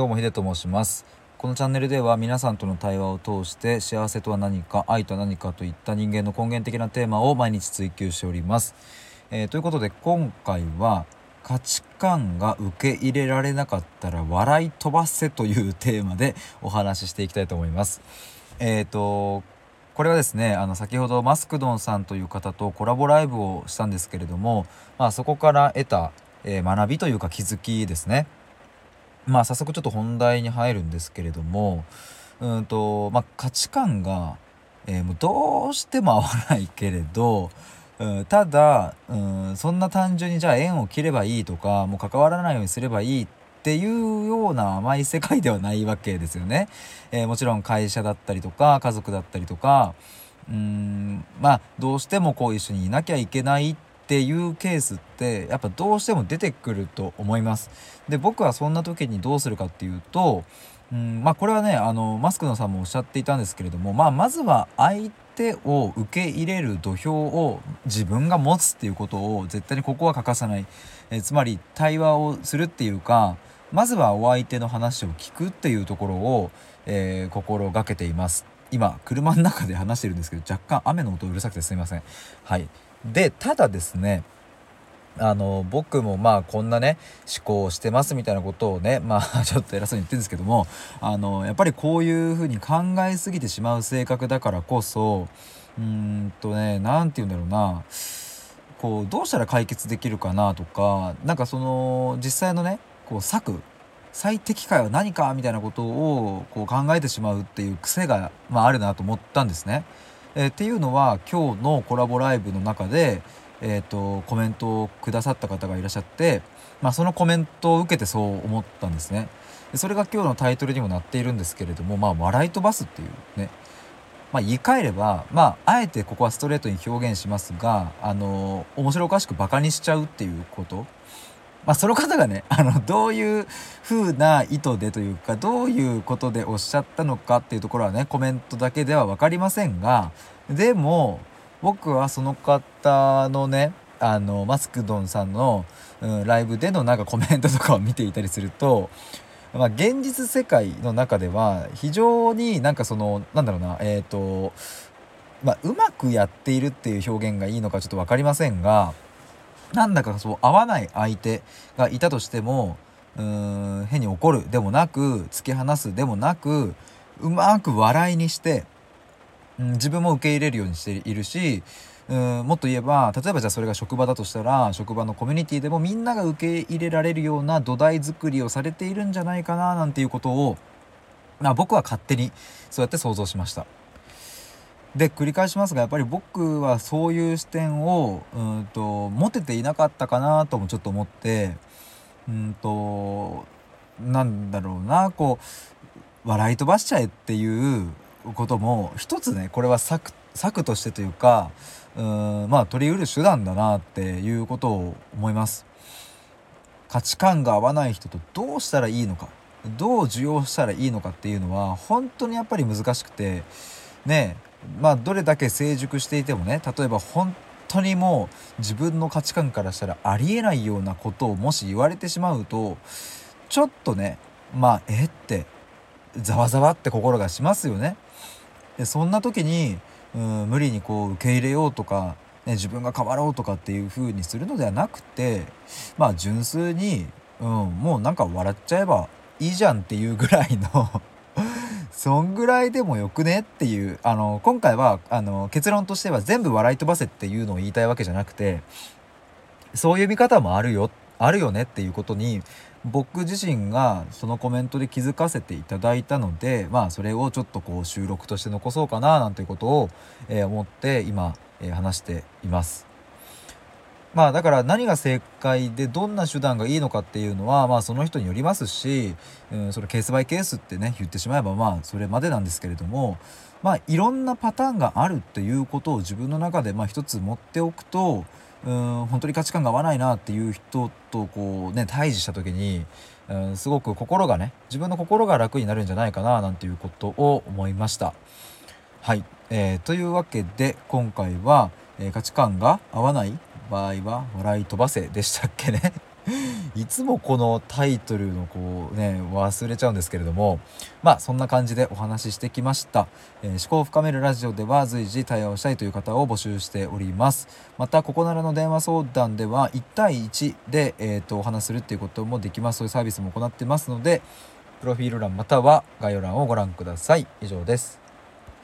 どうもヒデと申します。このチャンネルでは皆さんとの対話を通して幸せとは何か愛とは何かといった人間の根源的なテーマを毎日追求しております、えー、ということで今回は価値観が受け入れられなかったら笑い飛ばせというテーマで お話ししていきたいと思います。えっ、ー、とこれはですねあの先ほどマスクドンさんという方とコラボライブをしたんですけれども、まあ、そこから得た、えー、学びというか気づきですね。まあ早速ちょっと本題に入るんですけれどもうんと、まあ、価値観が、えー、もうどうしても合わないけれど、うん、ただ、うん、そんな単純にじゃあ縁を切ればいいとかもう関わらないようにすればいいっていうような甘い世界ではないわけですよね。えー、もちろん会社だったりとか家族だったりとかうんまあどうしてもこう一緒にいなきゃいけないってっていうケースってやっぱどうしても出てくると思います。で僕はそんな時にどうするかっていうとうんまあこれはねあのマスクのさんもおっしゃっていたんですけれども、まあ、まずは相手を受け入れる土俵を自分が持つっていうことを絶対にここは欠かさない、えつまり対話をするっていうかまずはお相手の話を聞くっていうところを、えー、心がけています。今車の中で話してるんですけど若干雨の音うるさくてすいません。はいでただですねあの僕もまあこんなね思考をしてますみたいなことをねまあ ちょっと偉そうに言ってるんですけどもあのやっぱりこういうふうに考えすぎてしまう性格だからこそうーんとね何て言うんだろうなこうどうしたら解決できるかなとかなんかその実際のねこう策最適解は何かみたいなことをこう考えてしまうっていう癖が、まあ、あるなと思ったんですね。えー、っていうのは今日のコラボライブの中で、えーと、コメントをくださった方がいらっしゃって、まあ、そのコメントを受けてそう思ったんですね。それが今日のタイトルにもなっているんですけれども、まあ、笑い飛ばすっていうね、まあ、言い換えれば、まあ、あえてここはストレートに表現しますが、あの面白おかしくバカにしちゃうっていうことまあ、その方がね あのどういう風な意図でというかどういうことでおっしゃったのかっていうところはねコメントだけでは分かりませんがでも僕はその方のねあのマスクドンさんの、うん、ライブでのなんかコメントとかを見ていたりすると、まあ、現実世界の中では非常になんかそのなんだろうなえっ、ー、とまあ、うまくやっているっていう表現がいいのかちょっと分かりませんがなんだかそう合わない相手がいたとしてもうーん変に怒るでもなく突き放すでもなくうまく笑いにして、うん、自分も受け入れるようにしているしうんもっと言えば例えばじゃあそれが職場だとしたら職場のコミュニティでもみんなが受け入れられるような土台作りをされているんじゃないかななんていうことを、まあ、僕は勝手にそうやって想像しました。で繰り返しますがやっぱり僕はそういう視点をうんと持てていなかったかなともちょっと思ってうんとなんだろうなこう笑い飛ばしちゃえっていうことも一つねこれは策策としてというかうんまあ取りうる手段だなっていうことを思います。価値観が合わない人とどうしたらいいのかどう受容したらいいのかっていうのは本当にやっぱり難しくてねまあどれだけ成熟していてもね例えば本当にもう自分の価値観からしたらありえないようなことをもし言われてしまうとちょっとねまあえってざわざわって心がしますよね。でそんな時にうん無理にこう受け入れようとか、ね、自分が変わろうとかっていう風にするのではなくてまあ純粋に、うん、もうなんか笑っちゃえばいいじゃんっていうぐらいのそんぐらいでもよくねっていうあの今回はあの結論としては全部笑い飛ばせっていうのを言いたいわけじゃなくてそういう見方もあるよあるよねっていうことに僕自身がそのコメントで気づかせていただいたのでまあそれをちょっとこう収録として残そうかななんていうことを、えー、思って今、えー、話しています。まあだから何が正解でどんな手段がいいのかっていうのはまあその人によりますし、うん、それケースバイケースってね言ってしまえばまあそれまでなんですけれどもまあいろんなパターンがあるっていうことを自分の中でまあ一つ持っておくとうん本当に価値観が合わないなっていう人とこうね対峙した時にうんすごく心がね自分の心が楽になるんじゃないかななんていうことを思いました。はい、えー、というわけで今回は、えー、価値観が合わない場合は笑い飛ばせでしたっけね。いつもこのタイトルのこうね忘れちゃうんですけれどもまあそんな感じでお話ししてきました、えー、思考を深めるラジオでは随時対話をしたいという方を募集しております。またここならの電話相談では1対1で、えーと、お話するっていうこともできます。そういうサービスも行ってますのでプロフィール欄または概要欄をご覧ください。以上です。